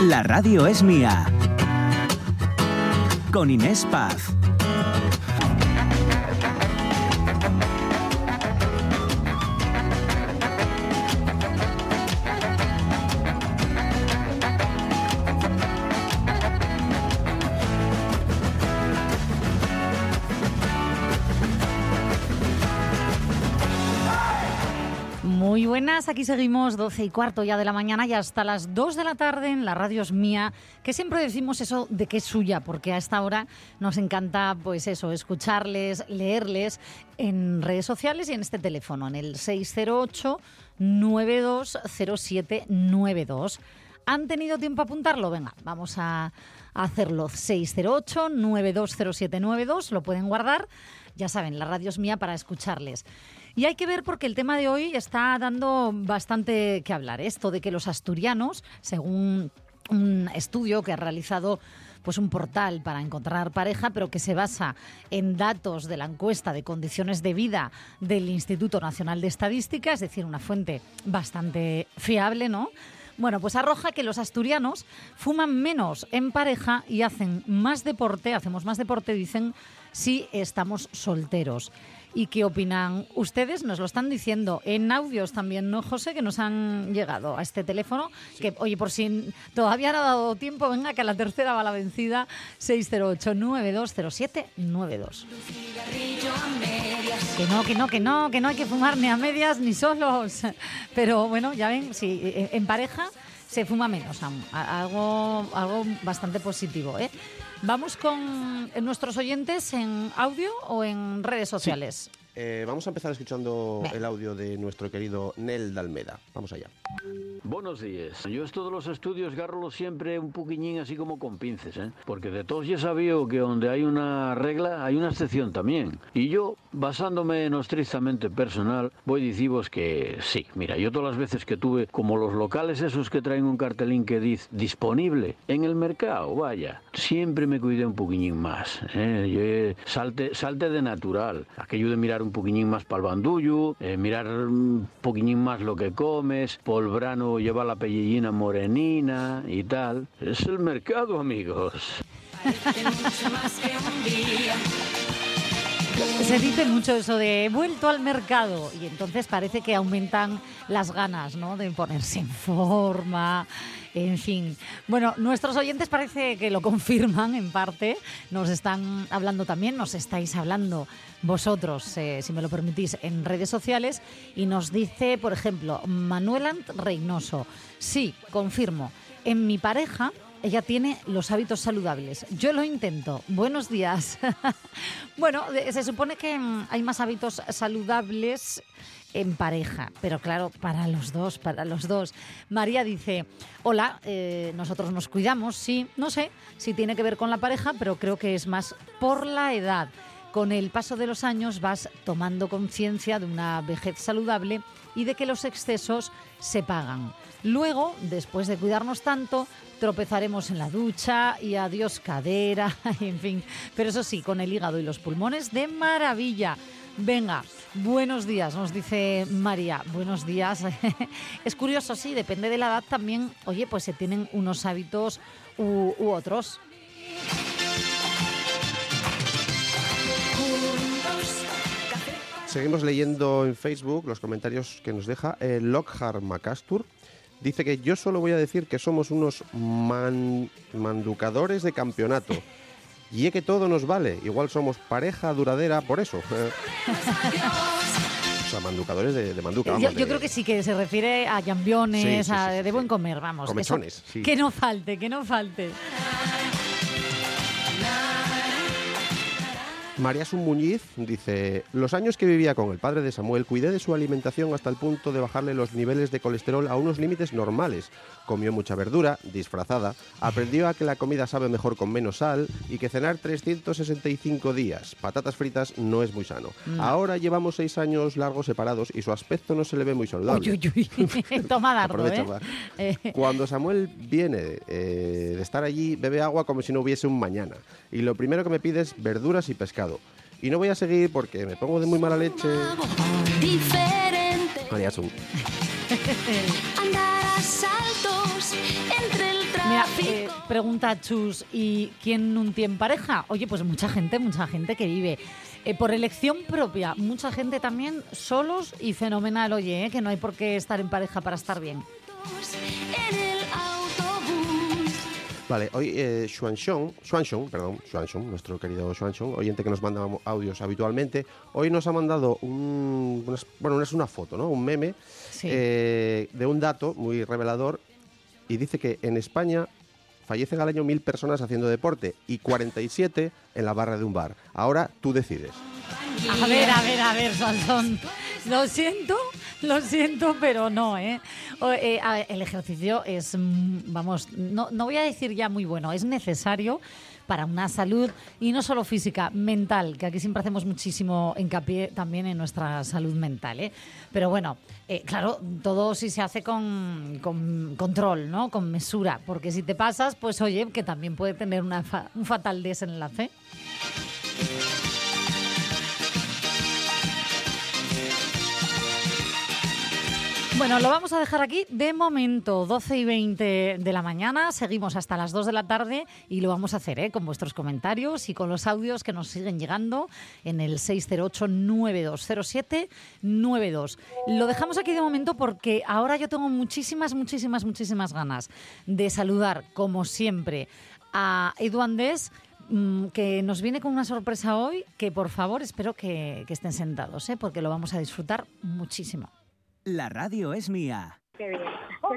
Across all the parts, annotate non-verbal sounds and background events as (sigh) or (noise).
La radio es mía. Con Inés Paz. Buenas, aquí seguimos 12 y cuarto ya de la mañana y hasta las 2 de la tarde en la radio es mía, que siempre decimos eso de que es suya, porque a esta hora nos encanta pues eso, escucharles, leerles en redes sociales y en este teléfono, en el 608 920792. ¿Han tenido tiempo a apuntarlo? Venga, vamos a hacerlo. 608 920792, lo pueden guardar. Ya saben, la radio es mía para escucharles. Y hay que ver porque el tema de hoy está dando bastante que hablar. Esto de que los asturianos, según un estudio que ha realizado pues un portal para encontrar pareja, pero que se basa en datos de la encuesta de condiciones de vida del Instituto Nacional de Estadística, es decir, una fuente bastante fiable, ¿no? Bueno, pues arroja que los asturianos fuman menos en pareja y hacen más deporte, hacemos más deporte, dicen, si estamos solteros. ¿Y qué opinan ustedes? Nos lo están diciendo en audios también, ¿no, José? Que nos han llegado a este teléfono. Que, oye, por si todavía no ha dado tiempo, venga, que a la tercera va la vencida. 608-9207-92. Que no, que no, que no, que no hay que fumar ni a medias ni solos. Pero bueno, ya ven, si en pareja se fuma menos, algo, algo bastante positivo. ¿eh? Vamos con nuestros oyentes en audio o en redes sociales. Sí. Eh, vamos a empezar escuchando el audio de nuestro querido Nel Dalmeda. Vamos allá. Buenos días. Yo esto de los estudios garro siempre un poquillín así como con pinces, ¿eh? porque de todos ya sabía que donde hay una regla hay una excepción también. Y yo, basándome en estrictamente personal, voy a deciros que sí. Mira, yo todas las veces que tuve, como los locales esos que traen un cartelín que dice disponible en el mercado, vaya, siempre me cuidé un poquillín más. ¿eh? Yo, salte, salte de natural. Aquello de mirar un poquillín más para el bandullo, eh, mirar un poquillín más lo que comes, por el verano lleva la pellillina morenina y tal. Es el mercado, amigos. Se dice mucho eso de he vuelto al mercado y entonces parece que aumentan las ganas ¿no? de ponerse en forma, en fin. Bueno, nuestros oyentes parece que lo confirman en parte, nos están hablando también, nos estáis hablando vosotros, eh, si me lo permitís, en redes sociales y nos dice, por ejemplo, Manuelant Reynoso, sí, confirmo, en mi pareja ella tiene los hábitos saludables. Yo lo intento. Buenos días. (laughs) bueno, se supone que mm, hay más hábitos saludables en pareja, pero claro, para los dos, para los dos. María dice, hola, eh, nosotros nos cuidamos, sí, no sé si tiene que ver con la pareja, pero creo que es más por la edad. Con el paso de los años vas tomando conciencia de una vejez saludable y de que los excesos se pagan. Luego, después de cuidarnos tanto, tropezaremos en la ducha y adiós cadera, (laughs) en fin. Pero eso sí, con el hígado y los pulmones de maravilla. Venga, buenos días, nos dice María. Buenos días. (laughs) es curioso, sí, depende de la edad también. Oye, pues se tienen unos hábitos u, otros. Seguimos leyendo en Facebook los comentarios que nos deja eh, Lockhart Macastur. Dice que yo solo voy a decir que somos unos man- manducadores de campeonato. Y es que todo nos vale. Igual somos pareja duradera por eso. (laughs) O sea, manducadores de, de manduca. Yo, vamos, yo de- creo que sí que se refiere a jambiones, Sí, sí, a- de buen comer, vamos. que eso- Comechones, sí. Que no falte, que no falte. María Muñiz dice, los años que vivía con el padre de Samuel cuidé de su alimentación hasta el punto de bajarle los niveles de colesterol a unos límites normales. Comió mucha verdura, disfrazada, aprendió a que la comida sabe mejor con menos sal y que cenar 365 días, patatas fritas, no es muy sano. Ahora llevamos seis años largos separados y su aspecto no se le ve muy saludable. Uy, uy, uy. (laughs) Toma dardo, ¿eh? Eh, Cuando Samuel viene eh, de estar allí, bebe agua como si no hubiese un mañana. Y lo primero que me pide es verduras y pescado. Y no voy a seguir porque me pongo de muy mala leche. Diferente. María Sun. Andar a saltos entre el Mira, Mira, eh, pregunta Chus, ¿y quién no tiene pareja? Oye, pues mucha gente, mucha gente que vive eh, por elección propia, mucha gente también solos y fenomenal, oye, eh, que no hay por qué estar en pareja para estar bien. Vale, hoy eh, perdón, nuestro querido Xuanxong, oyente que nos manda audios habitualmente, hoy nos ha mandado un, unas- bueno, es una foto, ¿no? Un meme Sí. eh, de un dato muy revelador y dice que en España fallecen al año mil personas haciendo deporte y 47 en la barra de un bar. Ahora tú decides. A ver, a ver, a ver, Sansón. Lo siento, (laughs) lo siento, pero no, ¿eh? Eh, el ejercicio es, mm, vamos, no, no voy a decir ya muy bueno, es necesario para una salud y no solo física, mental, que aquí siempre hacemos muchísimo hincapié también en nuestra salud mental, ¿eh? Pero bueno, eh, claro, todo si se hace con, con control, ¿no? Con mesura, porque si te pasas, pues oye, que también puede tener una un fatal desenlace. Bueno, lo vamos a dejar aquí de momento, 12 y 20 de la mañana. Seguimos hasta las 2 de la tarde y lo vamos a hacer ¿eh? con vuestros comentarios y con los audios que nos siguen llegando en el 608-9207-92. Lo dejamos aquí de momento porque ahora yo tengo muchísimas, muchísimas, muchísimas ganas de saludar, como siempre, a Edu Andés mm, que nos viene con una sorpresa hoy que por favor espero que, estén sentados, ¿eh? porque lo vamos a disfrutar muchísimo. La radio es mía.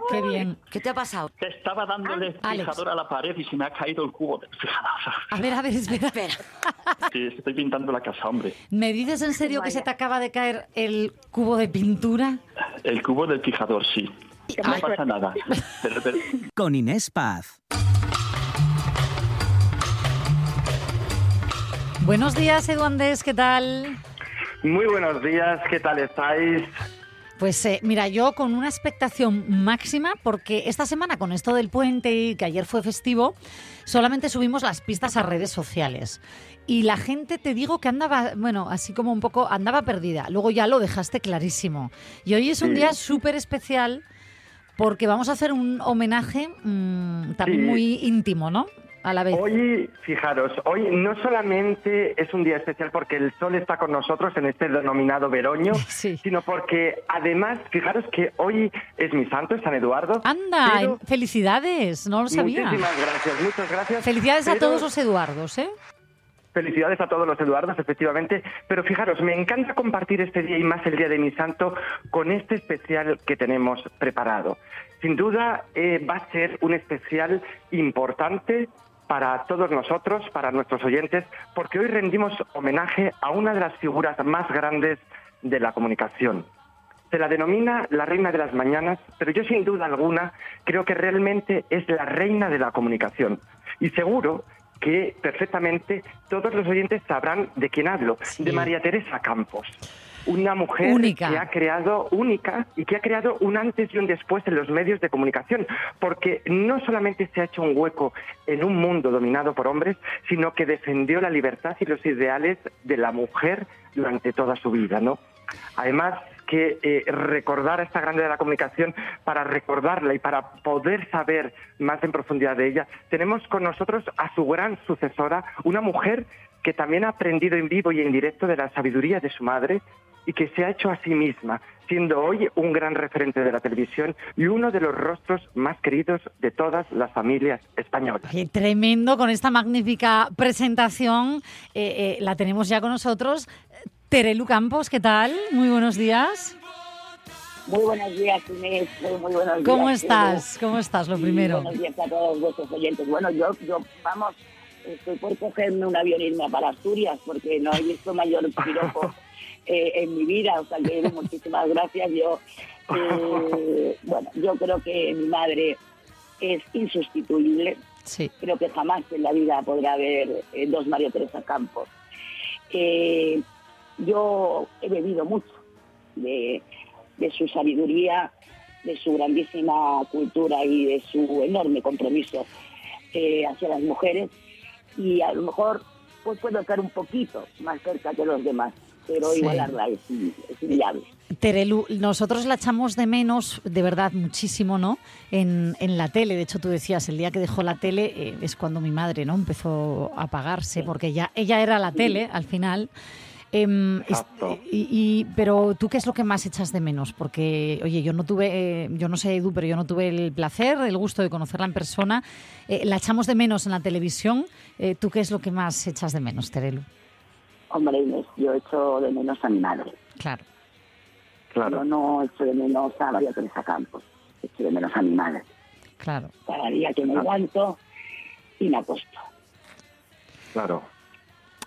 Qué bien. ¿Qué te ha pasado? Estaba dándole Ah, fijador a la pared y se me ha caído el cubo del fijador. A ver, a ver, espera. (laughs) Sí, estoy pintando la casa, hombre. ¿Me dices en serio que se te acaba de caer el cubo de pintura? El cubo del fijador, sí. No pasa nada. (laughs) Pero- pero- Con Inés Paz. Buenos días, Edu Andés, ¿qué tal? Muy buenos días, ¿qué tal estáis? Pues eh, mira, yo con una expectación máxima, porque esta semana con esto del puente y que ayer fue festivo, solamente subimos las pistas a redes sociales. Y la gente, te digo que andaba, bueno, así como un poco, andaba perdida. Luego ya lo dejaste clarísimo. Y hoy es un Sí. día súper especial porque vamos a hacer un homenaje mm, también Sí. muy íntimo, ¿no? A la vez. Hoy, fijaros, hoy no solamente es un día especial porque el sol está con nosotros en este denominado veroño, (laughs) Sí. sino porque además, fijaros que hoy es mi santo, es San Eduardo. Anda, pero- felicidades, no lo sabía. Muchísimas gracias, muchas gracias. Felicidades a todos los Eduardos, ¿eh? Felicidades a todos los Eduardos, efectivamente. Pero fijaros, me encanta compartir este día y más el día de mi santo con este especial que tenemos preparado. Sin duda eh, va a ser un especial importante para todos nosotros, para nuestros oyentes, porque hoy rendimos homenaje a una de las figuras más grandes de la comunicación. Se la denomina la reina de las mañanas, pero yo sin duda alguna creo que realmente es la reina de la comunicación. Y seguro que perfectamente todos los oyentes sabrán de quién hablo, Sí. de María Teresa Campos. Una mujer Única. que ha creado única y que ha creado un antes y un después en los medios de comunicación, porque no solamente se ha hecho un hueco en un mundo dominado por hombres, sino que defendió la libertad y los ideales de la mujer durante toda su vida, ¿no? Además que eh, recordar a esta grande de la comunicación, para recordarla y para poder saber más en profundidad de ella, tenemos con nosotros a su gran sucesora, una mujer que también ha aprendido en vivo y en directo de la sabiduría de su madre y que se ha hecho a sí misma, siendo hoy un gran referente de la televisión y uno de los rostros más queridos de todas las familias españolas. Qué tremendo con esta magnífica presentación. eh, eh, la tenemos ya con nosotros. Terelu Campos, ¿qué tal? Muy buenos días. Muy buenos días, Inés. Muy, muy buenos días. ¿Cómo estás? ¿Cómo estás? Lo primero. Buenos días a todos vuestros oyentes. Bueno, yo, yo, vamos, estoy por cogerme un avión e irme para Asturias porque no he visto mayor piropo (laughs) eh, en mi vida. O sea, que (laughs) muchísimas gracias. Yo, eh, (laughs) bueno, yo creo que mi madre es insustituible. Sí. Creo que jamás en la vida podrá haber eh, dos María Teresa Campos. Eh, yo he bebido mucho de, de su sabiduría, de su grandísima cultura y de su enorme compromiso eh, hacia las mujeres y a lo mejor pues puedo estar un poquito más cerca que los demás. Pero Sí. igualarla es, es inviable. Terelu, nosotros la echamos de menos, de verdad, muchísimo, ¿no? En, en la tele. De hecho, tú decías, el día que dejó la tele eh, es cuando mi madre, ¿no? Empezó a apagarse, porque ya, ella era la tele al final. Em, Exacto. y, y- pero tú, ¿qué es lo que más echas de menos? Porque, oye, yo no tuve, eh, yo no sé, Edu, pero yo no tuve el placer, el gusto de conocerla en persona. Eh, la echamos de menos en la televisión. Eh, ¿Tú qué es lo que más echas de menos, Terelu? Hombre, Inés, yo echo de menos a mi madre. Claro. Claro. Yo no echo de menos a María Teresa Campos, echo de menos a mi madre. Claro. Cada día que me levanto y me acuesto. Claro.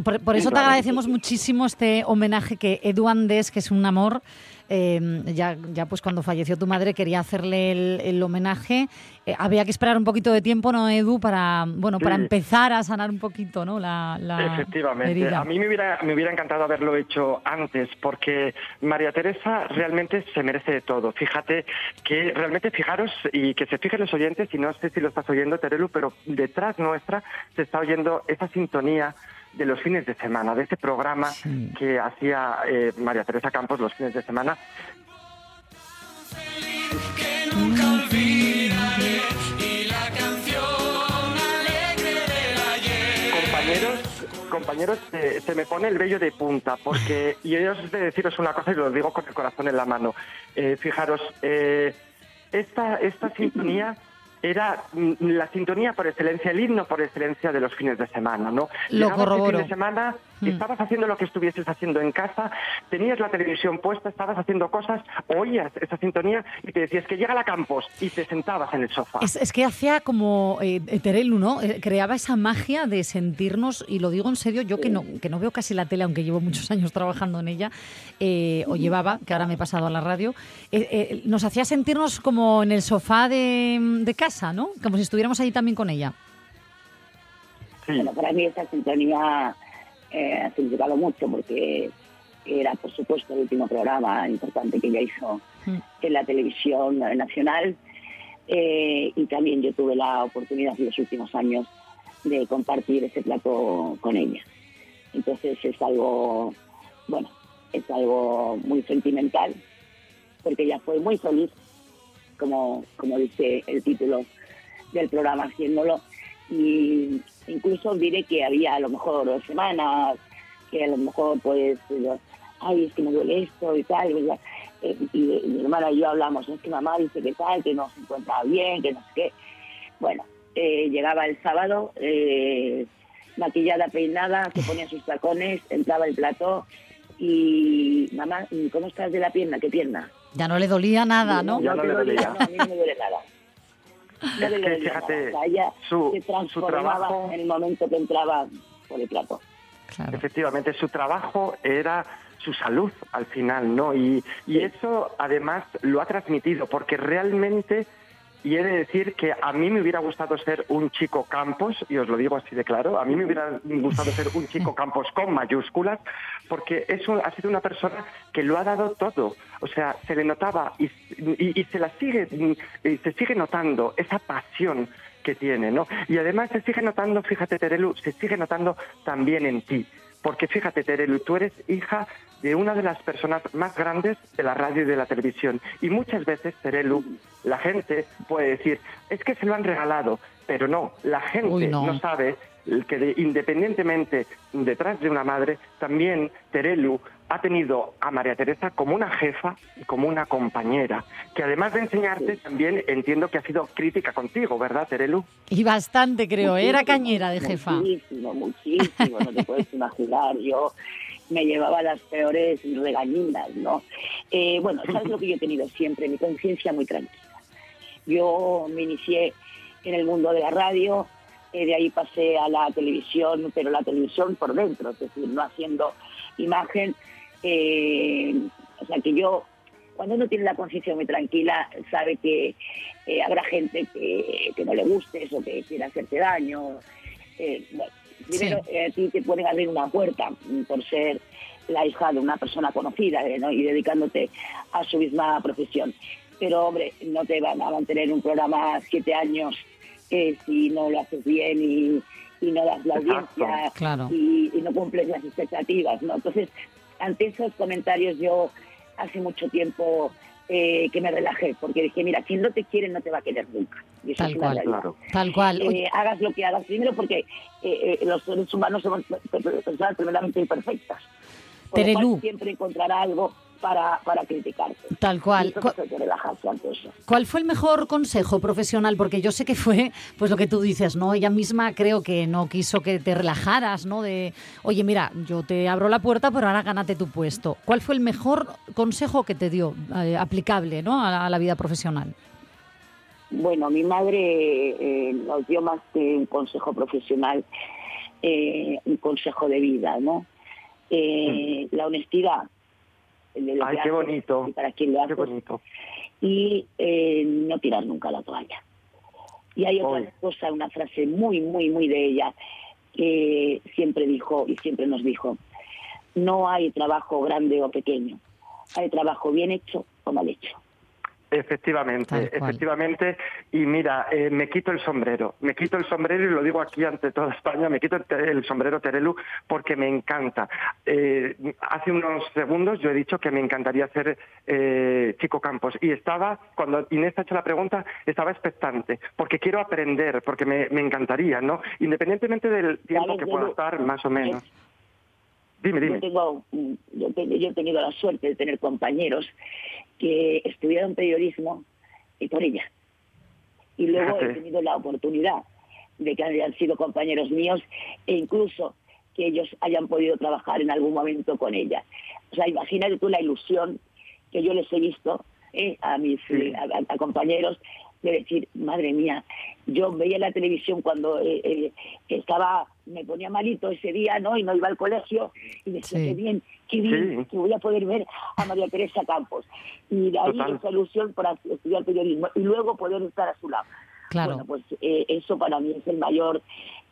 Por, por eso te agradecemos muchísimo este homenaje que Edu Andes, que es un amor, eh, ya, ya pues cuando falleció tu madre quería hacerle el, el homenaje. Eh, había que esperar un poquito de tiempo, ¿no, Edu? Para, bueno, para Sí. empezar a sanar un poquito, ¿no? La, la Efectivamente. herida. A mí me hubiera, me hubiera encantado haberlo hecho antes, porque María Teresa realmente se merece de todo. Fíjate que realmente fijaros y que se fijen los oyentes, y no sé si lo estás oyendo, Terelu, pero detrás nuestra se está oyendo esa sintonía de los fines de semana, de ese programa Sí. que hacía eh, María Teresa Campos los fines de semana. Compañeros, compañeros, eh, se me pone el vello de punta, porque, y yo os de deciros una cosa y lo digo con el corazón en la mano. Eh, fijaros, eh, esta, esta sintonía era mm, la sintonía por excelencia, el himno por excelencia de los fines de semana, ¿no? Lo corroboro. fin de semana, Mm. estabas haciendo lo que estuvieses haciendo en casa, tenías la televisión puesta, estabas haciendo cosas, oías esa sintonía y te decías que llega la Campos y te sentabas en el sofá. Es, es que hacía como eh, Terelu, ¿no? Eh, creaba esa magia de sentirnos, y lo digo en serio, yo que no, que no veo casi la tele, aunque llevo muchos (laughs) años trabajando en ella, eh, o llevaba, que ahora me he pasado a la radio, eh, eh, nos hacía sentirnos como en el sofá de, de casa, ¿no? Como si estuviéramos ahí también con ella. Sí. Bueno, para mí esta sintonía eh, ha significado mucho porque era, por supuesto, el último programa importante que ella hizo Mm. en la televisión nacional eh, y también yo tuve la oportunidad en los últimos años de compartir ese plato con ella. Entonces es algo, bueno, es algo muy sentimental porque ella fue muy feliz, como, como dice el título del programa, haciéndolo. Y incluso diré que había a lo mejor dos semanas, que a lo mejor pues, yo, ay, es que me duele esto y tal. ¿verdad? Eh, y, y mi hermana y yo hablamos, es que mamá dice que tal, que no se encuentra bien, que no sé qué. Bueno, eh, llegaba el sábado, eh, maquillada, peinada, se ponía sus tacones, entraba el plató y mamá, ¿y ¿cómo estás de la pierna? ¿Qué pierna? Ya no le dolía nada, ¿no? Ya no le duele dolía. nada, a mí no me duele nada. No Es le que, fíjate, su- se su transformaba trabajo- en el momento que entraba por el plato. Claro. Efectivamente, su trabajo era su salud al final, ¿no? Y, y eso además lo ha transmitido, porque realmente, y he de decir que a mí me hubiera gustado ser un chico Campos, y os lo digo así de claro, a mí me hubiera gustado ser un chico (laughs) Campos con mayúsculas, porque es un- ha sido una persona que lo ha dado todo. O sea, se le notaba y, y- y se la sigue, y se sigue notando esa pasión que tiene, ¿no? Y además se sigue notando, fíjate Terelu, se sigue notando también en ti. Porque fíjate Terelu, tú eres hija de una de las personas más grandes de la radio y de la televisión. Y muchas veces, Terelu, la gente puede decir, es que se lo han regalado, pero no, la gente Uy, no. no sabe que de- independientemente detrás de una madre, también Terelu ha tenido a María Teresa como una jefa y como una compañera, que además de enseñarte, también entiendo que ha sido crítica contigo, ¿verdad, Terelu? Y bastante, creo. ¿eh? Era cañera de jefa. Muchísimo, muchísimo, no te puedes imaginar. Yo me llevaba las peores regañinas, ¿no? Eh, bueno, ¿sabes lo que yo he tenido siempre? Mi conciencia muy tranquila. Yo me inicié en el mundo de la radio, eh, de ahí pasé a la televisión, pero la televisión por dentro, es decir, no haciendo imagen. eh, o sea que yo, cuando uno tiene la conciencia muy tranquila, sabe que eh, habrá gente que, que no le guste eso, que quiera hacerte daño. Eh, bueno, primero Sí. eh, a ti te pueden abrir una puerta mm, por ser la hija de una persona conocida eh, ¿no? y dedicándote a su misma profesión. Pero, hombre, no te van a mantener un programa siete años eh, si no lo haces bien y, y no das la Exacto. audiencia Claro. y, y no cumples las expectativas, ¿no? Entonces, ante esos comentarios yo hace mucho tiempo eh, que me relajé, porque dije, mira, quien no te quiere no te va a querer nunca. Y eso Tal es cual. realidad. Claro. Tal cual. Eh, hagas lo que hagas primero porque eh, eh, los seres humanos somos pe- pe- personas tremendamente imperfectas. Por lo cual siempre encontrará algo para, para criticarte. tal cual. Y entonces hay que relajarse ante eso. ¿Cuál fue el mejor consejo profesional? Porque yo sé que fue, pues lo que tú dices, ¿no? Ella misma creo que no quiso que te relajaras, ¿no? De, oye, mira, yo te abro la puerta, pero ahora gánate tu puesto. ¿Cuál fue el mejor consejo que te dio, eh, aplicable, ¿no? A la, a la vida profesional. Bueno, mi madre eh, nos dio más que un consejo profesional, eh, un consejo de vida, ¿no? Eh, La honestidad. De. Ay, qué bonito. y para quién lo Qué bonito. y eh, no tirar nunca la toalla. Y hay otra Oy. cosa, una frase muy, muy, muy de ella, que siempre dijo y siempre nos dijo, no hay trabajo grande o pequeño, hay trabajo bien hecho o mal hecho. Efectivamente, Tal cual. efectivamente. Y mira, eh, me quito el sombrero, me quito el sombrero y lo digo aquí ante toda España, me quito el, sombrero Terelu porque me encanta. Eh, hace unos segundos yo he dicho que me encantaría ser eh, Chico Campos y estaba, cuando Inés ha hecho la pregunta, estaba expectante porque quiero aprender, porque me, me encantaría, ¿no? Independientemente del tiempo que pueda estar, más o menos. es- Dime, Yo, dime. tengo, mm, yo, he tenido la suerte de tener compañeros que estudiaron periodismo y por ella. Y luego he tenido la oportunidad de que hayan sido compañeros míos e incluso que ellos hayan podido trabajar en algún momento con ella. O sea, imagínate tú la ilusión que yo les he visto ¿eh? a mis Sí. a, a- a compañeros de decir, madre mía, yo veía la televisión cuando eh, eh, estaba, me ponía malito ese día, ¿no? Y no iba al colegio y decía, Sí. qué bien, qué bien, Sí. que voy a poder ver a María Teresa Campos. Y de ahí Total. esa ilusión para estudiar periodismo y luego poder estar a su lado. Claro. Bueno, pues eh, eso para mí es el mayor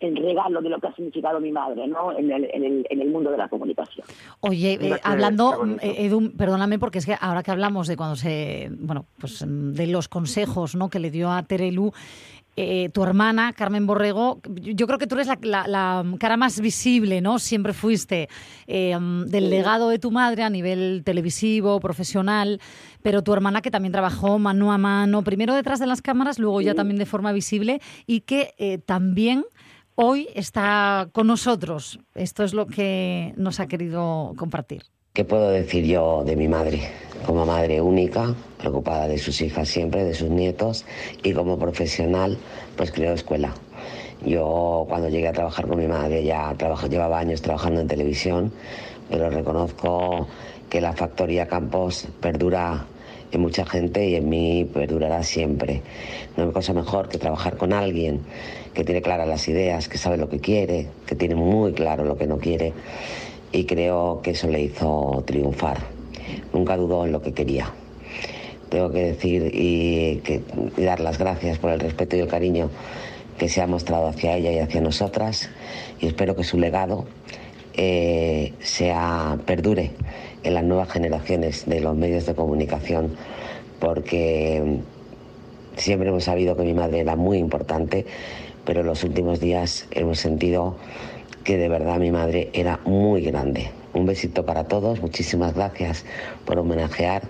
el regalo de lo que ha significado mi madre, ¿no? En el, en el, en el mundo de la comunicación. Oye, eh, hablando, eh, Edu, perdóname porque es que ahora que hablamos de cuando se, bueno, pues mm, de los consejos, ¿no? Que le dio a Terelu. Eh, tu hermana, Carmen Borrego, yo creo que tú eres la, la- la cara más visible, ¿no? Siempre fuiste eh, del legado de tu madre a nivel televisivo, profesional, pero tu hermana que también trabajó mano a mano, primero detrás de las cámaras, luego ya también de forma visible, y que eh, también hoy está con nosotros. Esto es lo que nos ha querido compartir. ¿Qué puedo decir yo de mi madre? Como madre única, preocupada de sus hijas siempre, de sus nietos, y como profesional, pues creo escuela. Yo cuando llegué a trabajar con mi madre ya trabajo, llevaba años trabajando en televisión, pero reconozco que la factoría Campos perdura en mucha gente y en mí perdurará siempre. No hay cosa mejor que trabajar con alguien que tiene claras las ideas, que sabe lo que quiere, que tiene muy claro lo que no quiere y creo que eso le hizo triunfar. Nunca dudó en lo que quería. Tengo que decir y, dar las gracias por el respeto y el cariño que se ha mostrado hacia ella y hacia nosotras y espero que su legado eh, sea perdure en las nuevas generaciones de los medios de comunicación porque siempre hemos sabido que mi madre era muy importante pero en los últimos días hemos sentido que de verdad mi madre era muy grande. Un besito para todos, muchísimas gracias por homenajear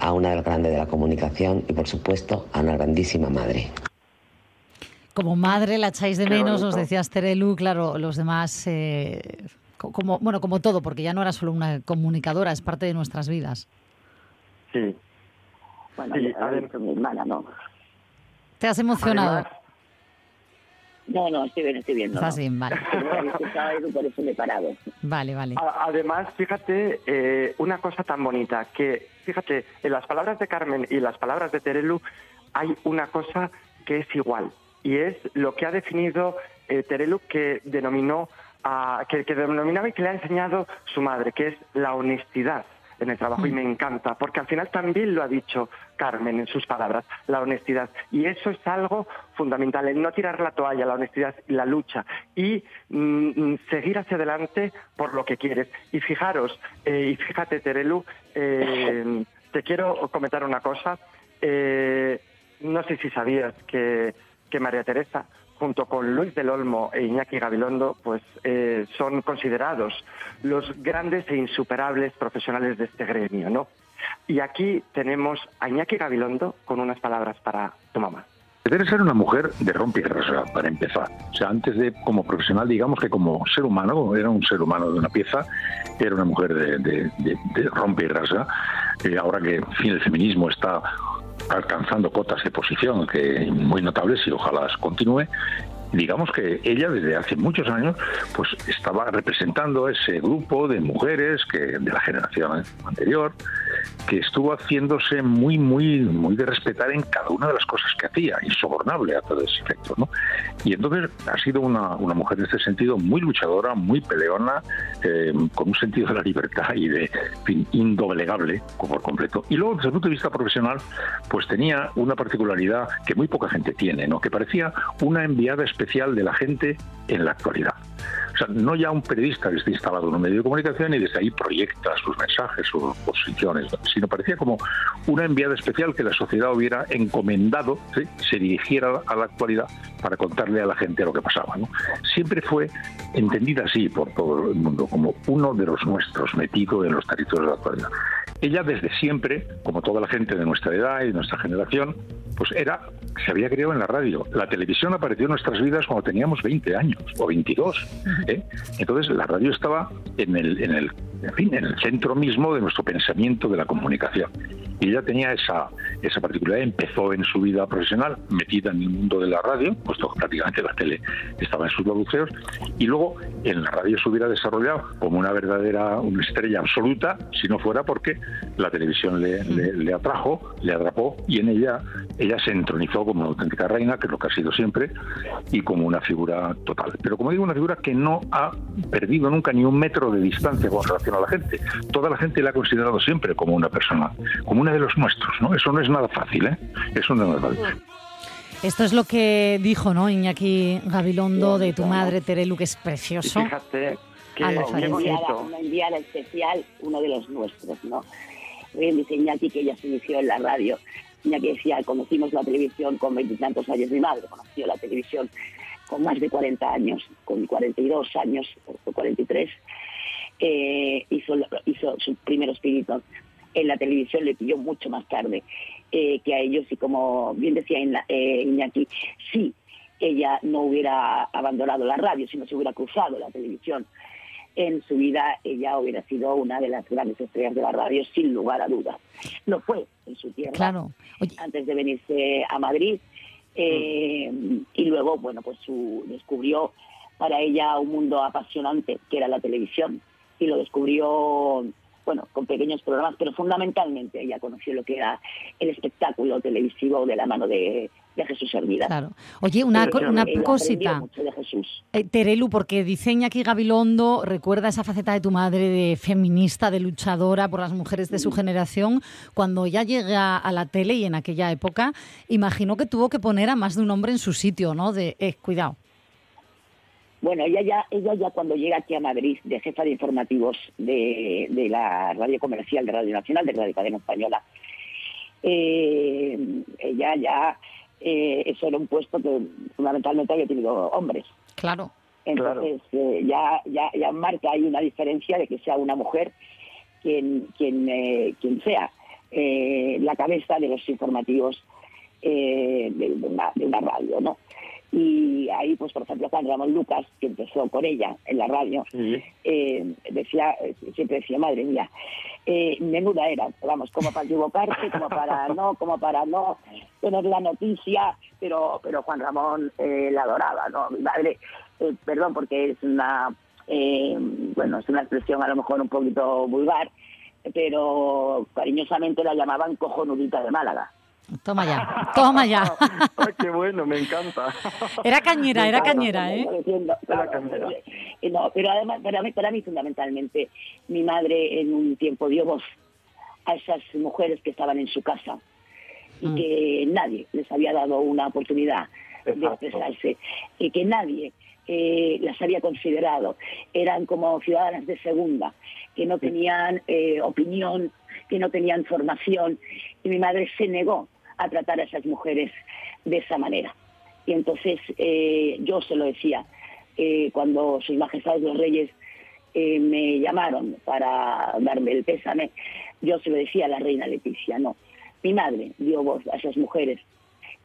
a una del grande de la comunicación y por supuesto a una grandísima madre. Como madre la echáis de menos, nos decías Terelu, claro, los demás, eh, co- como, bueno, como todo, porque ya no era solo una comunicadora, es parte de nuestras vidas. Sí. Bueno, Sí, a ver. mi hermana, no. ¿Te has emocionado? Además, No, no, estoy bien, estoy bien. No, Estás no. bien, vale. (laughs) Por eso me he parado. Vale, vale. Además, fíjate, eh, una cosa tan bonita, que fíjate, en las palabras de Carmen y las palabras de Terelu hay una cosa que es igual, y es lo que ha definido eh, Terelu que denominó, a- que, que denominaba y que le ha enseñado su madre, que es la honestidad en el trabajo, y me encanta, porque al final también lo ha dicho Carmen en sus palabras, la honestidad, y eso es algo fundamental, el no tirar la toalla, la honestidad y la lucha, y mm, mm, seguir hacia adelante por lo que quieres. Y fijaros, eh, y fíjate, Terelu, eh, te quiero comentar una cosa. Eh, no sé si sabías que, que María Teresa, junto con Luis del Olmo e Iñaki Gabilondo, pues eh, son considerados los grandes e insuperables profesionales de este gremio, ¿no? Y aquí tenemos a Iñaki Gabilondo con unas palabras para tu mamá. Teresa era una mujer de rompe y rasa, para empezar. O sea, antes de como profesional, digamos que como ser humano, era un ser humano de una pieza, era una mujer de, de- de- de y rasa. Eh, ahora que, en fin, el feminismo está alcanzando cotas de posición que muy notables y ojalá continúe. Digamos que ella desde hace muchos años pues estaba representando ese grupo de mujeres que de la generación anterior que estuvo haciéndose muy muy muy de respetar en cada una de las cosas que hacía, insobornable a todo ese efecto, ¿no? Y entonces ha sido una, una mujer en este sentido muy luchadora, muy peleona, eh, con un sentido de la libertad y de en fin, indoblegable por completo. Y luego desde el punto de vista profesional, pues tenía una particularidad que muy poca gente tiene, ¿no? Que parecía una enviada especial de la gente en la actualidad. O sea, no ya un periodista que esté instalado en un medio de comunicación y desde ahí proyecta sus mensajes, sus posiciones, sino parecía como una enviada especial que la sociedad hubiera encomendado, ¿sí? se dirigiera a la actualidad para contarle a la gente lo que pasaba. ¿no? Siempre fue entendida así por todo el mundo, como uno de los nuestros, metido en los territorios de la actualidad. Ella desde siempre, como toda la gente de nuestra edad y de nuestra generación, pues era, se había creado en la radio. La televisión apareció en nuestras vidas cuando teníamos 20 años o 22. ¿eh? Entonces la radio estaba en el, en el, en fin, en el centro mismo de nuestro pensamiento de la comunicación. Y ella tenía esa, esa particularidad, empezó en su vida profesional metida en el mundo de la radio, puesto que prácticamente la tele estaba en sus balbuceos, y luego en la radio se hubiera desarrollado como una verdadera una estrella absoluta, si no fuera porque la televisión le, le- le atrajo, le atrapó, y en ella ella se entronizó como una auténtica reina, que es lo que ha sido siempre, y como una figura total. Pero como digo, una figura que no ha perdido nunca ni un metro de distancia con relación a la gente. Toda la gente la ha considerado siempre como una persona, como una de los nuestros, ¿no? Eso no es nada fácil, ¿eh? Eso no es nada fácil. Esto es lo que dijo, ¿no? Iñaki Gabilondo de tu madre, Terelu, que es Y precioso. fíjate que qué fallecer. una enviada, bonito. una enviada especial, uno de los nuestros, ¿no? Bien dice Iñaki que ella se inició en la radio. Iñaki decía, conocimos la televisión con veintitantos años. Mi madre conoció la televisión con más de 40 años, con 42 años, o 43. Eh, hizo, hizo sus primeros pinitos en la televisión, le pilló mucho más tarde eh, que a ellos. Y como bien decía eh, Iñaki, sí, ella no hubiera abandonado la radio, sino se hubiera cruzado la televisión en su vida ella hubiera sido una de las grandes estrellas de la radio, sin lugar a dudas. No fue en su tierra Claro. Oye, antes de venirse a Madrid eh, y luego, bueno, pues su, descubrió para ella un mundo apasionante que era la televisión y lo descubrió, bueno, con pequeños programas, pero fundamentalmente ella conoció lo que era el espectáculo televisivo de la mano de, de Jesús Hermida. claro. Oye, una, co- una cosita. mucho de Jesús. Eh, Terelu, porque diseña aquí Gabilondo, recuerda esa faceta de tu madre de feminista, de luchadora por las mujeres de su generación. Cuando ya llega a la tele y en aquella época, imagino que tuvo que poner a más de un hombre en su sitio, ¿no? De, eh, cuidado. Bueno, ella ya, ella ya cuando llega aquí a Madrid de jefa de informativos de, de la radio comercial de Radio Nacional, de Radio Cadena Española, eh, ella ya, eh, eso era un puesto que fundamentalmente había tenido hombres. Claro. Entonces eh, ya, ya, ya marca ahí una diferencia de que sea una mujer quien, quien, eh, quien sea eh, la cabeza de los informativos eh, de, de una, de una radio, ¿no? Y ahí, pues, por ejemplo, Juan Ramón Lucas, que empezó con ella en la radio, eh, decía, siempre decía, madre mía, eh, menuda era, vamos, como para equivocarse, como para no, como para no tener la noticia, pero, pero Juan Ramón eh, la adoraba, ¿no? Mi madre, eh, perdón, porque es una, eh, bueno, es una expresión a lo mejor un poquito vulgar, pero cariñosamente la llamaban cojonudita de Málaga. Toma ya, toma ya. (laughs) Ay, qué bueno, me encanta. Era cañera, era cañera, ¿eh? Era cañera. eh, no, pero además, para mí, para mí fundamentalmente, mi madre en un tiempo dio voz a esas mujeres que estaban en su casa y Mm. que nadie les había dado una oportunidad de expresarse y que nadie eh, las había considerado. Eran como ciudadanas de segunda, que no tenían eh, opinión, que no tenían formación y mi madre se negó a tratar a esas mujeres de esa manera. Y entonces eh, yo se lo decía, eh, cuando sus majestades los reyes eh, me llamaron para darme el pésame, yo se lo decía a la reina Leticia, no. Mi madre dio voz a esas mujeres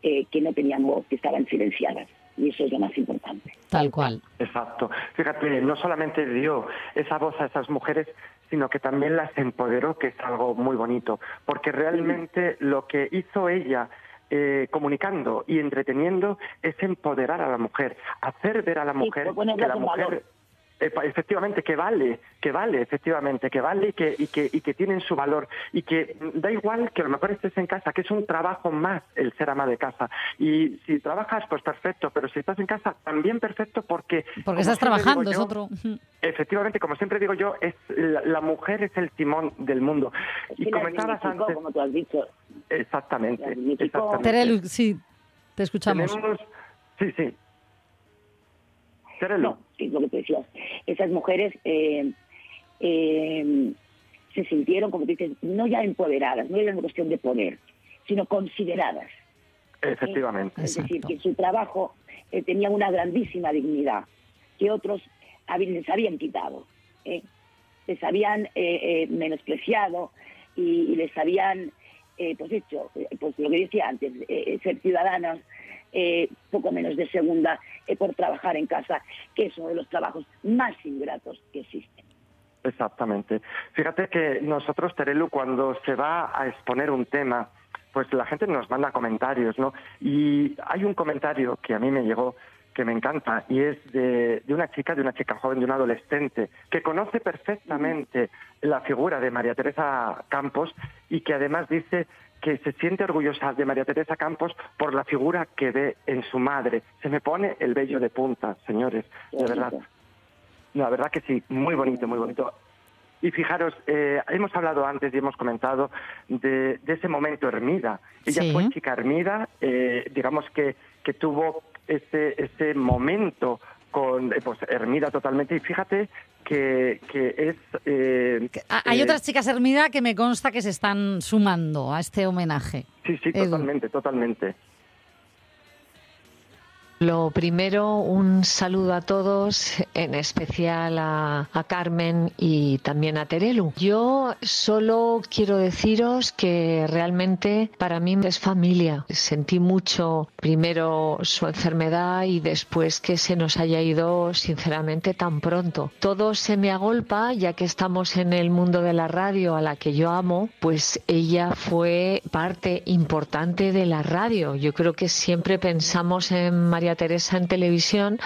eh, que no tenían voz, que estaban silenciadas. Y eso es lo más importante. Tal cual. Exacto. Fíjate, no solamente dio esa voz a esas mujeres, sino que también las empoderó, que es algo muy bonito, porque realmente lo que hizo ella eh, comunicando y entreteniendo es empoderar a la mujer, hacer ver a la mujer ponerlas que la mujer valor. Efectivamente que vale, que vale, efectivamente, que vale y que, y que, y que tienen su valor y que da igual que a lo mejor estés en casa, que es un trabajo más el ser ama de casa. Y si trabajas, pues perfecto, pero si estás en casa, también perfecto porque... Porque estás trabajando, es otro. (laughs) Efectivamente, como siempre digo yo, es la, la mujer es el timón del mundo. Y comentabas antes... como tú has dicho. Exactamente, exactamente. Terelu, sí, te escuchamos. Tenemos... Sí, sí. No, es lo que te decías. Esas mujeres eh, eh, se sintieron, como tú dices, no ya empoderadas, no era una cuestión de poder, sino consideradas. Efectivamente. Es decir, que su trabajo eh, tenía una grandísima dignidad que otros les habían quitado. ¿eh? Les habían eh, eh, menospreciado y, y les habían, eh, pues hecho, eh, pues lo que decía antes, eh, ser ciudadanas eh, poco menos de segunda eh, por trabajar en casa, que es uno de los trabajos más ingratos que existen. Exactamente. Fíjate que nosotros, Terelu, cuando se va a exponer un tema, pues la gente nos manda comentarios, ¿no? Y hay un comentario que a mí me llegó que me encanta y es de, de una chica, de una chica joven, de un adolescente, que conoce perfectamente la figura de María Teresa Campos y que además dice que se siente orgullosa de María Teresa Campos por la figura que ve en su madre. Se me pone el vello de punta, señores, de verdad. La verdad que sí, muy bonito, muy bonito. Y fijaros, eh, hemos hablado antes y hemos comentado de, de ese momento Hermida. Ella Sí. fue chica Hermida, eh, digamos que, que tuvo ese, ese momento con eh, pues, Hermida totalmente. Y fíjate que, que es... eh, Hay eh, otras chicas Hermida que me consta que se están sumando a este homenaje. Sí, sí, Edu. totalmente, totalmente. Lo primero, un saludo a todos, en especial a, Carmen y también a Terelu. Yo solo quiero deciros que realmente para mí es familia. Sentí mucho primero su enfermedad y después que se nos haya ido sinceramente tan pronto. Todo se me agolpa ya que estamos en el mundo de la radio a la que yo amo, pues ella fue parte importante de la radio. Yo creo que siempre pensamos en María Teresa en televisión,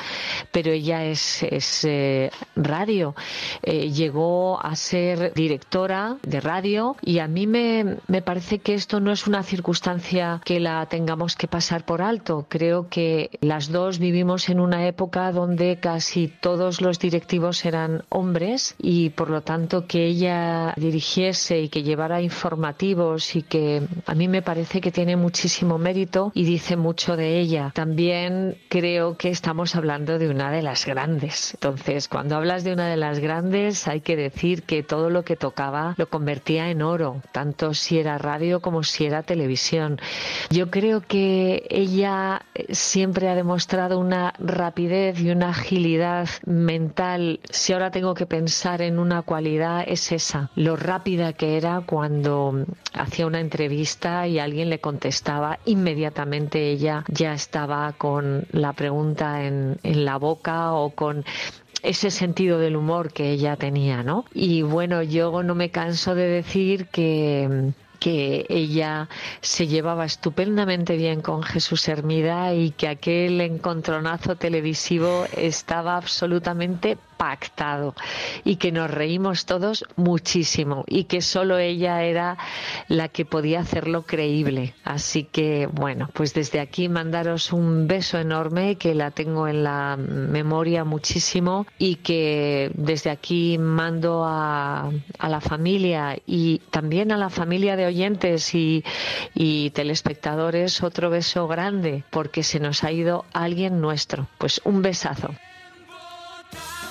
pero ella es, eh, radio. Eh, llegó a ser directora de radio y a mí me, me parece que esto no es una circunstancia que la tengamos que pasar por alto. Creo que las dos vivimos en una época donde casi todos los directivos eran hombres y por lo tanto que ella dirigiese y que llevara informativos y que a mí me parece que tiene muchísimo mérito y dice mucho de ella. También creo que estamos hablando de una de las grandes. Entonces, cuando hablas de una de las grandes, hay que decir que todo lo que tocaba lo convertía en oro, tanto si era radio como si era televisión. Yo creo que ella eh, siempre ha demostrado una rapidez y una agilidad mental. Si ahora tengo que pensar en una cualidad, es esa, lo rápida que era cuando hacía una entrevista y alguien le contestaba, inmediatamente ella ya estaba con la pregunta en, en la boca o con ese sentido del humor que ella tenía, ¿no? Y bueno, yo no me canso de decir que que ella se llevaba estupendamente bien con Jesús Hermida y que aquel encontronazo televisivo estaba absolutamente pactado y que nos reímos todos muchísimo y que solo ella era la que podía hacerlo creíble. Así que bueno, pues desde aquí mandaros un beso enorme que la tengo en la memoria muchísimo y que desde aquí mando a, a la familia y también a la familia de oyentes y, y telespectadores otro beso grande porque se nos ha ido alguien nuestro. Pues un besazo.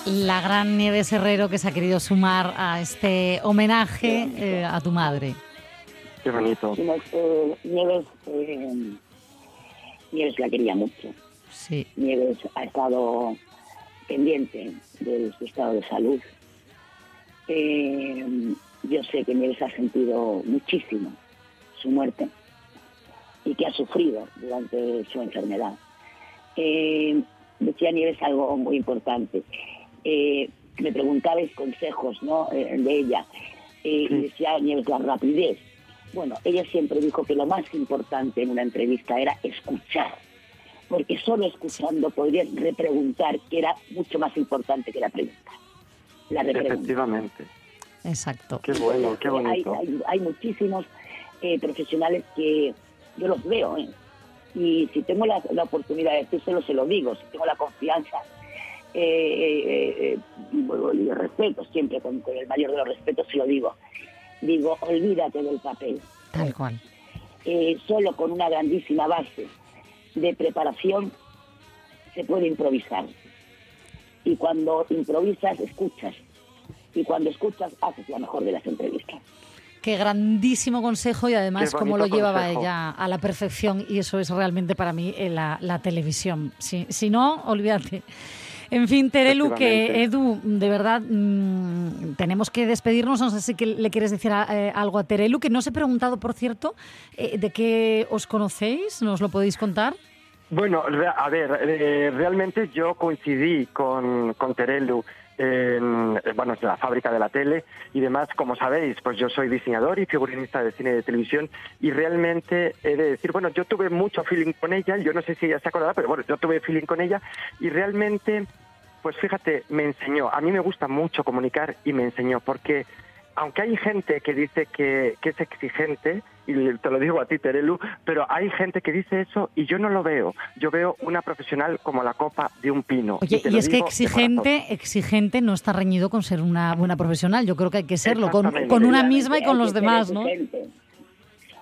La gran Nieves Herrero que se ha querido sumar a este homenaje eh, a tu madre. Qué bonito. Eh, Nieves, eh, Nieves la quería mucho. Sí. Nieves ha estado pendiente de su estado de salud. Eh, yo sé que Nieves ha sentido muchísimo su muerte y que ha sufrido durante su enfermedad. Eh, decía Nieves algo muy importante. Eh, me preguntabais consejos ¿no? Eh, de ella. Eh, y decía Nieves la rapidez. Bueno, ella siempre dijo que lo más importante en una entrevista era escuchar, porque solo escuchando podrías repreguntar, que era mucho más importante que la pregunta. La. Efectivamente. Exacto. Qué bueno, qué Hay, bonito. hay- hay muchísimos eh, profesionales que yo los veo, ¿eh? y si tengo la, la oportunidad de decírselo, se lo digo, si tengo la confianza eh, eh, eh, respeto, siempre con, con el mayor de los respetos, se lo digo. Digo, olvídate del papel. Tal cual. Eh, solo con una grandísima base de preparación se puede improvisar. Y cuando improvisas, escuchas. Y cuando escuchas, haces la mejor de las entrevistas. Qué grandísimo consejo y además cómo lo llevaba consejo. ella a la perfección y eso es realmente para mí eh, la, la televisión. Si, si no, olvídate. En fin, Terelu, que Edu, de verdad, mm, tenemos que despedirnos. No sé si que le quieres decir a- eh, algo a Terelu, que no os he preguntado, por cierto, eh, de qué os conocéis. ¿Nos lo podéis contar? Bueno, a ver, eh, realmente yo coincidí con, con Terelu en, eh, bueno, en la fábrica de la tele y demás. Como sabéis, pues yo soy diseñador y figurinista de cine y de televisión y realmente he de decir, bueno, yo tuve mucho feeling con ella, yo no sé si ella se acordará, pero bueno, yo tuve feeling con ella y realmente, pues fíjate, me enseñó. A mí me gusta mucho comunicar y me enseñó porque aunque hay gente que dice que, que es exigente, y te lo digo a ti, Terelu, pero hay gente que dice eso y yo no lo veo. Yo veo una profesional como la copa de un pino. Oye, y es que exigente, exigente no está reñido con ser una buena profesional. Yo creo que hay que serlo con, con una misma y con los demás, ¿no? exigente.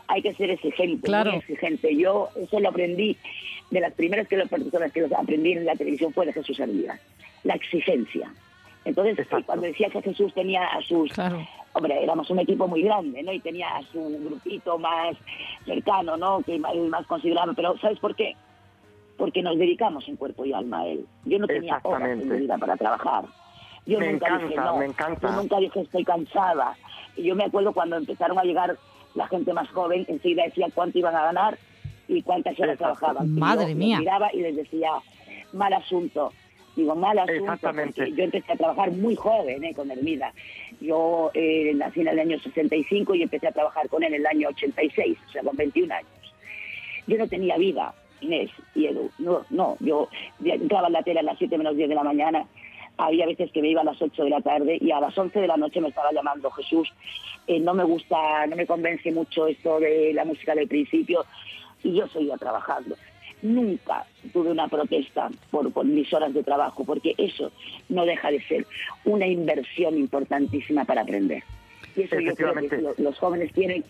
Hay que ser exigente, Claro. muy exigente. Yo eso lo aprendí, de las primeras que lo, personas que lo aprendí en la televisión fue de Jesús Hermida, la exigencia. Entonces, cuando decía que Jesús tenía a sus... Hombre, éramos un equipo muy grande, ¿no? Y tenía a su grupito más cercano, ¿no? Que más, más considerable. Pero ¿sabes por qué? Porque nos dedicamos en cuerpo y alma a él. Yo no tenía horas en mi vida para trabajar. Yo Me nunca dije encanta, no. me encanta. Yo nunca dije estoy cansada. Y yo me acuerdo cuando empezaron a llegar la gente más joven, enseguida decía cuánto iban a ganar y cuántas horas trabajaban. Y Madre yo mía. miraba y les decía, mal asunto. Digo, mal asunto. Exactamente. Yo empecé a trabajar muy joven eh, con Hermida. Yo eh, nací en el año 65 y empecé a trabajar con él en el año 86, o sea, con 21 años. Yo no tenía vida, Inés y Edu. No, no. Yo entraba en la tele a las 7 menos 10 de la mañana. Había veces que me iba a las 8 de la tarde y a las 11 de la noche me estaba llamando Jesús. Eh, no me gusta, no me convence mucho esto de la música del principio y yo seguía trabajando. Nunca tuve una protesta por, por mis horas de trabajo, porque eso no deja de ser una inversión importantísima para aprender. Y eso yo creo que los jóvenes tienen,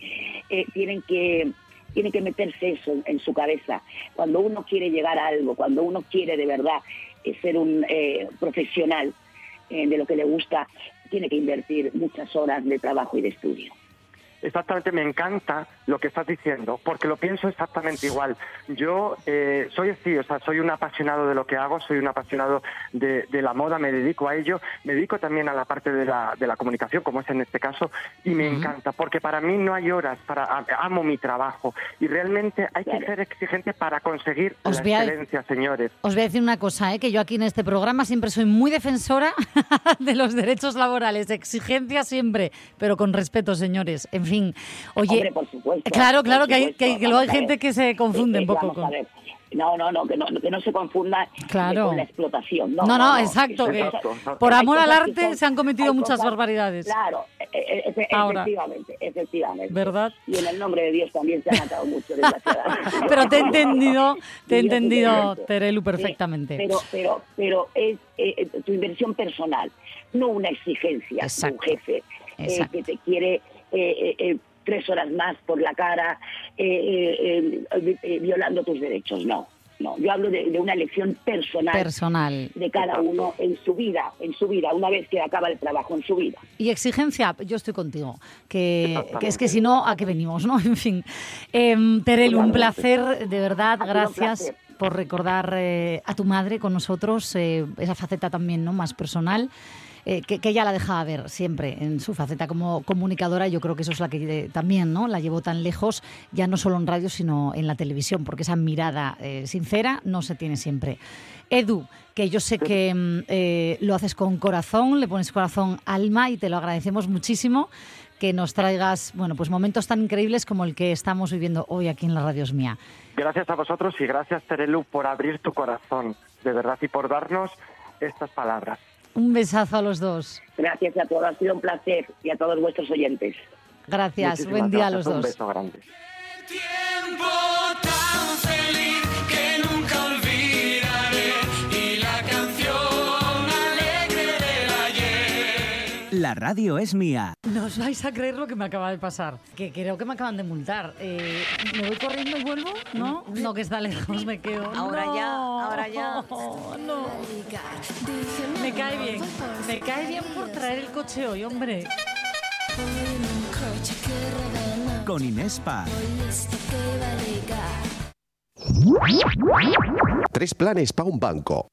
eh, tienen que tienen que meterse eso en, en su cabeza. Cuando uno quiere llegar a algo, cuando uno quiere de verdad eh, ser un eh, profesional eh, de lo que le gusta, tiene que invertir muchas horas de trabajo y de estudio. Exactamente, me encanta lo que estás diciendo, porque lo pienso exactamente igual. Yo eh, soy así, o sea, soy un apasionado de lo que hago, soy un apasionado de, de la moda, me dedico a ello, me dedico también a la parte de la, de la comunicación, como es en este caso, y me encanta, porque para mí no hay horas, para amo mi trabajo, y realmente hay que ser exigente para conseguir Os la a- excelencia, señores. Os voy a decir una cosa, ¿eh? que yo aquí en este programa siempre soy muy defensora (laughs) de los derechos laborales, exigencia siempre, pero con respeto, señores. En fin, oye, Hombre, por supuesto. claro, claro por que, hay, supuesto. que, que luego hay gente que se confunde Eh, un poco con... No, no, no, que no, que no se confunda Claro. con la explotación. No, No, no, exacto, Son que cosas- por amor al arte son- se han cometido muchas cosas- barbaridades. Claro, e- e- e- Ahora. efectivamente, efectivamente. ¿Verdad? Y en el nombre de Dios también se ha matado mucho, desgraciadamente. (laughs) Pero te he entendido, (laughs) te he Sí, entendido. Terelu, Sí, perfectamente. Pero, pero, pero es eh, eh, tu inversión personal, no una exigencia de un jefe eh, Exacto. que te quiere eh, eh, eh, tres horas más por la cara eh, eh, eh, eh, violando tus derechos. No, no. Yo hablo de, de una elección personal, Personal. de cada uno en su vida, en su vida, una vez que acaba el trabajo en su vida. Y exigencia, yo estoy contigo, que, que es que si no, ¿a qué venimos? no (laughs) En fin. Em, Terelu, un placer, de verdad, gracias. por recordar eh, a tu madre con nosotros, eh, esa faceta también ¿no? más personal. Eh, que, ella la dejaba ver siempre en su faceta como comunicadora. Yo creo que eso es la que eh, también ¿no? la llevó tan lejos, ya no solo en radio, sino en la televisión, porque esa mirada eh, sincera no se tiene siempre. Edu, que yo sé que mm, lo haces con corazón, le pones corazón, alma y te lo agradecemos muchísimo que nos traigas bueno, pues momentos tan increíbles como el que estamos viviendo hoy aquí en la Radio Es Mía. Gracias a vosotros y gracias, Terelu, por abrir tu corazón, de verdad, y por darnos estas palabras. Un besazo a los dos. Gracias a todos, ha sido un placer y a todos vuestros oyentes. Gracias, Muchísimas buen día a los Un dos. beso grande. La radio es mía. No os vais a creer lo que me acaba de pasar. Que creo que me acaban de multar. Eh, ¿Me voy corriendo y vuelvo? ¿No? No, que está lejos, me quedo. Ahora No, ya, ahora ya. (laughs) No. Me cae bien. Me cae bien por traer el coche hoy, hombre. Con Inés Paz. Tres planes para un banco.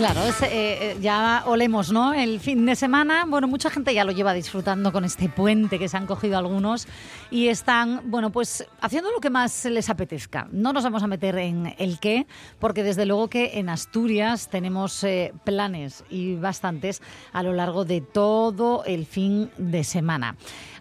Claro, eh, eh, ya olemos, ¿no? El fin de semana, bueno, mucha gente ya lo lleva disfrutando con este puente que se han cogido algunos y están, bueno, pues haciendo lo que más les apetezca. No nos vamos a meter en el qué, porque desde luego que en Asturias tenemos eh, planes y bastantes a lo largo de todo el fin de semana.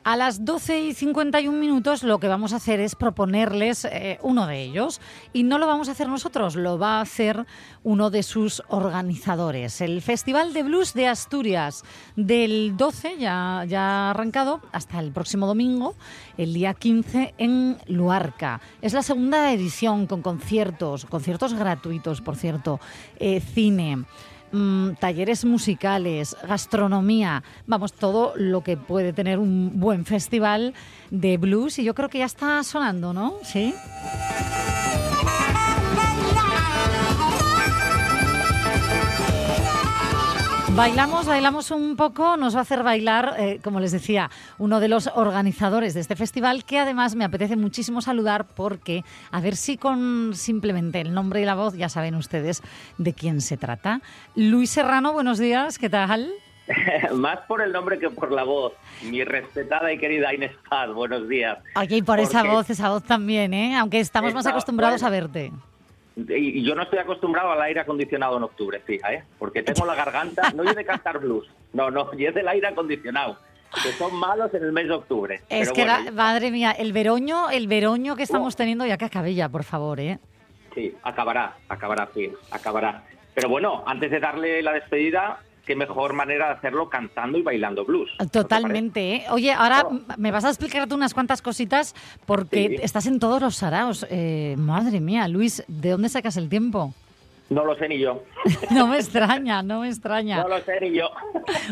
A las 12 y 51 minutos lo que vamos a hacer es proponerles eh, uno de ellos y no lo vamos a hacer nosotros, lo va a hacer uno de sus organizadores. El Festival de Blues de Asturias del 12 ya, ya arrancado hasta el próximo domingo, el día 15 en Luarca. Es la segunda edición con conciertos, conciertos gratuitos, por cierto, eh, cine mm, talleres musicales, gastronomía, vamos, todo lo que puede tener un buen festival de blues y yo creo que ya está sonando, ¿no? Sí. Bailamos, bailamos un poco, nos va a hacer bailar, eh, como les decía, uno de los organizadores de este festival, que además me apetece muchísimo saludar porque, a ver si con simplemente el nombre y la voz ya saben ustedes de quién se trata. Luis Serrano, buenos días, ¿qué tal? (laughs) Más por el nombre que por la voz. Mi respetada y querida Inés Paz, buenos días. Oye, y por esa voz, esa voz también, ¿eh? Aunque estamos más acostumbrados a verte. Y yo no estoy acostumbrado al aire acondicionado en octubre, fija, ¿eh? Porque tengo la garganta, no es de cantar blues, no, no, y es del aire acondicionado, que son malos en el mes de octubre. Es que, bueno, la- madre mía, el veroño, el veroño que estamos teniendo ya que acabe ya, por favor, ¿eh? Sí, acabará, acabará, sí, acabará. Pero bueno, antes de darle la despedida, qué mejor manera de hacerlo cantando y bailando blues. Totalmente, ¿eh? Oye, ahora me vas a explicar tú unas cuantas cositas porque Sí. estás en todos los saraos. Eh, madre mía, Luis, ¿de dónde sacas el tiempo? No lo sé ni yo. (laughs) No me extraña, no me extraña. No lo sé ni yo.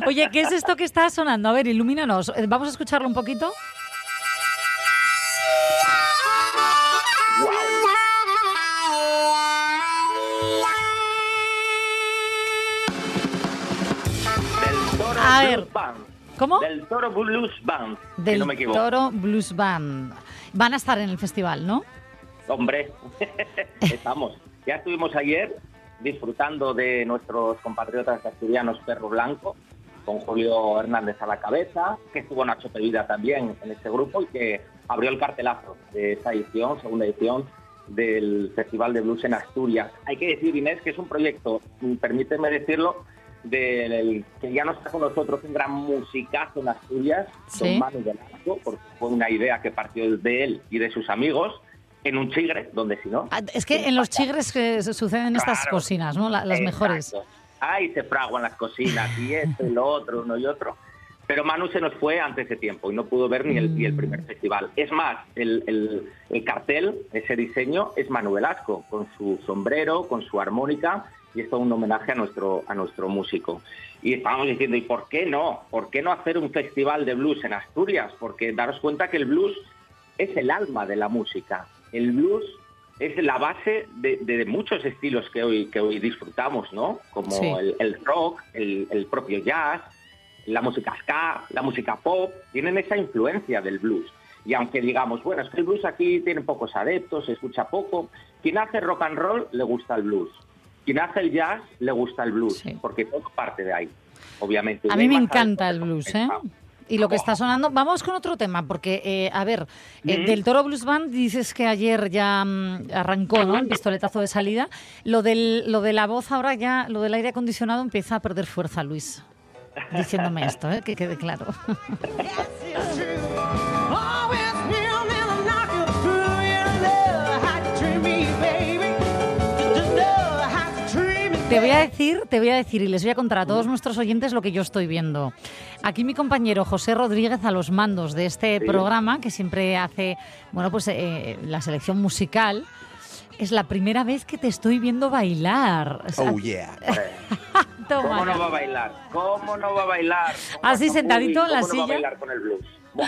Oye, ¿qué es esto que está sonando? A ver, ilumínanos. Eh, Vamos a escucharlo un poquito. A Blues ver, Band. ¿Cómo? Del Toro Blues Band, si Del no me equivoco. Toro Blues Band. Van a estar en el festival, ¿no? Hombre, (laughs) estamos. Ya estuvimos ayer disfrutando de nuestros compatriotas asturianos Perro Blanco, con Julio Hernández a la cabeza, que estuvo Nacho Pevida también en este grupo y que abrió el cartelazo de esta edición, segunda edición del Festival de Blues en Asturias. Hay que decir, Inés, que es un proyecto, mm, permíteme decirlo, del que ya no está con nosotros un gran musicazo en Asturias, Sí. don Manu Velasco, porque fue una idea que partió de él y de sus amigos en un chigre, donde si no... Ah, Es que en los chigres que se suceden estas Claro. cocinas, ¿no? La- las mejores. Exacto. Ahí se fraguan las cocinas y esto y lo otro, uno y otro. Pero Manu se nos fue antes de tiempo y no pudo ver ni el, ni el primer festival. Es más, el, el- el cartel, ese diseño, es Manu Velasco, con su sombrero, con su armónica, y es todo un homenaje a nuestro, a nuestro músico. Y estábamos diciendo, ¿y por qué no? ¿Por qué no hacer un festival de blues en Asturias? Porque daros cuenta que el blues es el alma de la música. El blues es la base de, de muchos estilos que hoy, que hoy disfrutamos, ¿no? Como Sí. el, el rock, el, el propio jazz, la música ska, la música pop, tienen esa influencia del blues. Y aunque digamos, bueno, es que el blues aquí tiene pocos adeptos, se escucha poco, quien hace rock and roll le gusta el blues. Quien hace el jazz le gusta el blues, porque todo parte de ahí, obviamente. A mí me encanta el blues, ¿eh? Y lo que está sonando, vamos con otro tema, porque, eh, a ver, eh, del Toro Blues Band dices que ayer ya mm, arrancó, ¿no? El pistoletazo de salida. Lo, del, lo de la voz ahora ya, lo del aire acondicionado empieza a perder fuerza, Luis. Diciéndome esto, ¿eh? que quede claro. (laughs) Te voy a decir, te voy a decir y les voy a contar a todos nuestros oyentes lo que yo estoy viendo. Aquí mi compañero José Rodríguez a los mandos de este Sí. programa que siempre hace, bueno, pues eh, la selección musical. Es la primera vez que te estoy viendo bailar. O sea, Oh, yeah. (laughs) toma ¿Cómo no va a bailar? ¿Cómo no va a bailar? ¿Cómo Así sentadito en la ¿Cómo no va a silla. bailar con el blues? (laughs)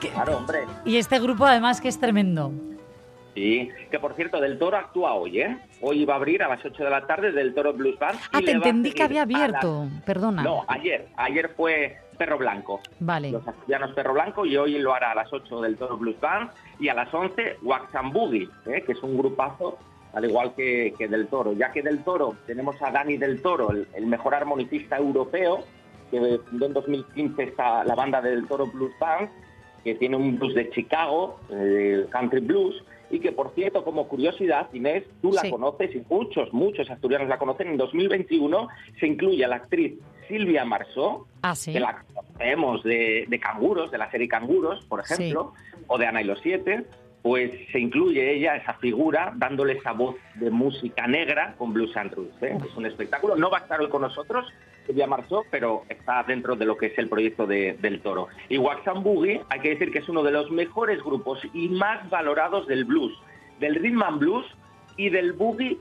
Claro, hombre. Y este grupo además que es tremendo. Sí, que por cierto, Del Toro actúa hoy, ¿eh? Hoy va a abrir a las 8 de la tarde Del Toro Blues Band. y Ah, te entendí que había abierto. Perdona. No, ayer. Ayer fue Perro Blanco. Vale. Los asturianos Perro Blanco y hoy lo hará a las 8 del Toro Blues Band y a las 11 Wax and Boogie, ¿eh? que es un grupazo al igual que, que Del Toro. Ya que Del Toro tenemos a Dani Del Toro, el, el mejor armonicista europeo, que fundó en 2015 esta, la banda Del Toro Blues Band, que tiene un blues de Chicago, eh, country blues, y que por cierto, como curiosidad, Inés, tú la Sí. conoces y muchos, muchos asturianos la conocen. En 2021 se incluye a la actriz Silvia Marsó, Ah, sí. que la conocemos de, de Canguros, de la serie Canguros, por ejemplo, o de Ana y los Siete, pues se incluye ella, esa figura, dándole esa voz de música negra con Blues and Roots. ¿eh? Es un espectáculo. No va a estar hoy con nosotros, Silvia Marsó, pero está dentro de lo que es el proyecto de- del Toro. Y Wax and Boogie, hay que decir que es uno de los mejores grupos y más valorados del blues, del rhythm and blues y del boogie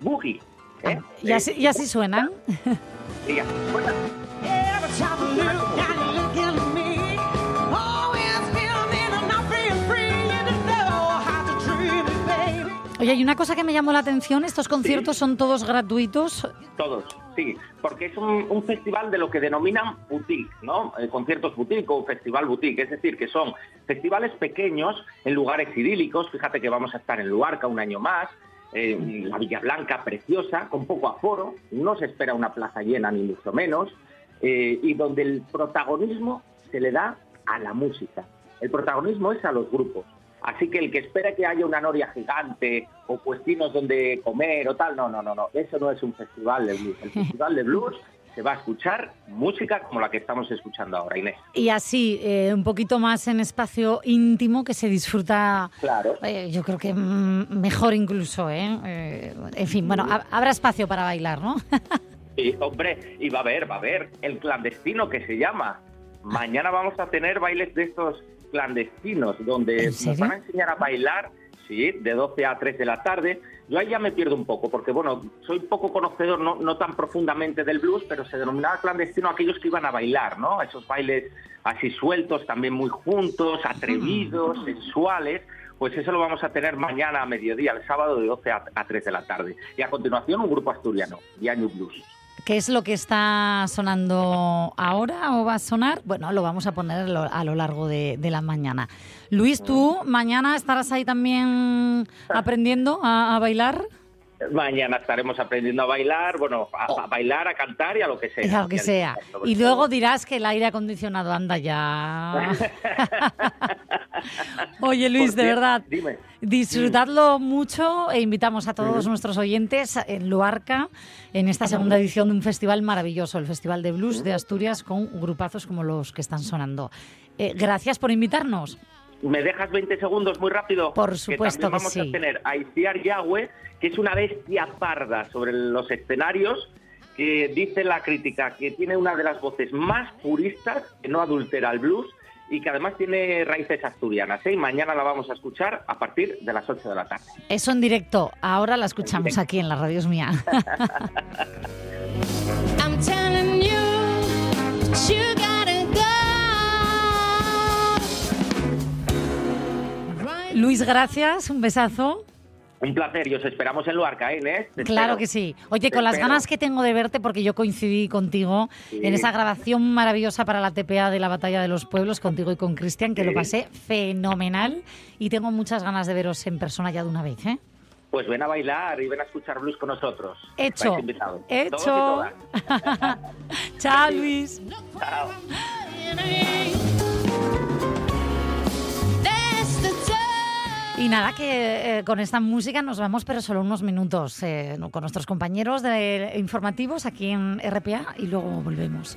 boogie. ¿eh? Y así, y así suenan. Sí, así suena. Oye, hay una cosa que me llamó la atención, estos conciertos son todos gratuitos. Todos, sí, porque es un, un festival de lo que denominan boutique, ¿no? Eh, conciertos boutique o festival boutique, es decir, que son festivales pequeños en lugares idílicos. Fíjate que vamos a estar en Luarca un año más, eh, la Villa Blanca preciosa, con poco aforo, no se espera una plaza llena ni mucho menos, eh, y donde el protagonismo se le da a la música. El protagonismo es a los grupos. Así que el que espera que haya una noria gigante o puestinos donde comer o tal, no, no, no, no. Eso no es un festival de blues. El festival de blues se va a escuchar música como la que estamos escuchando ahora, Inés. Y así, eh, un poquito más en espacio íntimo que se disfruta, Claro. eh, yo creo que mm, mejor incluso, ¿eh? Eh, En fin, bueno, ha- habrá espacio para bailar, ¿no? (laughs) Y, hombre, y va a haber, va a haber el clandestino que se llama. Mañana vamos a tener bailes de estos clandestinos, donde nos serio? van a enseñar a bailar, sí, de 12 a 3 de la tarde. Yo ahí ya me pierdo un poco, porque bueno, soy poco conocedor, no, no tan profundamente del blues, pero se denominaba clandestino a aquellos que iban a bailar, ¿no? Esos bailes así sueltos, también muy juntos, atrevidos, sensuales. Pues eso lo vamos a tener mañana a mediodía, el sábado de 12 a, a 3 de la tarde. Y a continuación un grupo asturiano, Yañu Blues. ¿Qué es lo que está sonando ahora o va a sonar? Bueno, lo vamos a poner a lo largo de, de la mañana. Luis, ¿tú mañana estarás ahí también aprendiendo a, a bailar? Mañana estaremos aprendiendo a bailar, bueno, a, a bailar, a cantar y a lo que sea. Y a lo que sea. luego dirás que el aire acondicionado anda ya. (laughs) Oye, Luis, de verdad, Dime. disfrutadlo mucho e invitamos a todos nuestros oyentes en Luarca en esta segunda edición de un festival maravilloso, el Festival de Blues de Asturias, con grupazos como los que están sonando. Eh, gracias por invitarnos. ¿Me dejas 20 segundos muy rápido? Por supuesto que, también que vamos sí. a tener a Iciar Yahweh, que es una bestia parda sobre los escenarios, que dice la crítica que tiene una de las voces más puristas, que no adultera el blues, y que además tiene raíces asturianas. ¿eh? Y mañana la vamos a escuchar a partir de las 8 de la tarde. Eso en directo. Ahora la escuchamos aquí en la radio es mía. (laughs) Luis gracias, un besazo. Un placer y os esperamos en Luarca, ¿eh, Inés? Te Claro espero. que sí. Oye, Te con las espero. ganas que tengo de verte, porque yo coincidí contigo Sí. en esa grabación maravillosa para la TPA de la Batalla de los Pueblos, contigo y con Cristian, que Sí. lo pasé fenomenal y tengo muchas ganas de veros en persona ya de una vez. ¿eh? Pues ven a bailar y ven a escuchar blues con nosotros. Hecho. Hecho. (laughs) Chao, Luis. Chao. Y nada, que eh, con esta música nos vamos, pero solo unos minutos eh, con nuestros compañeros de informativos aquí en RPA y luego volvemos.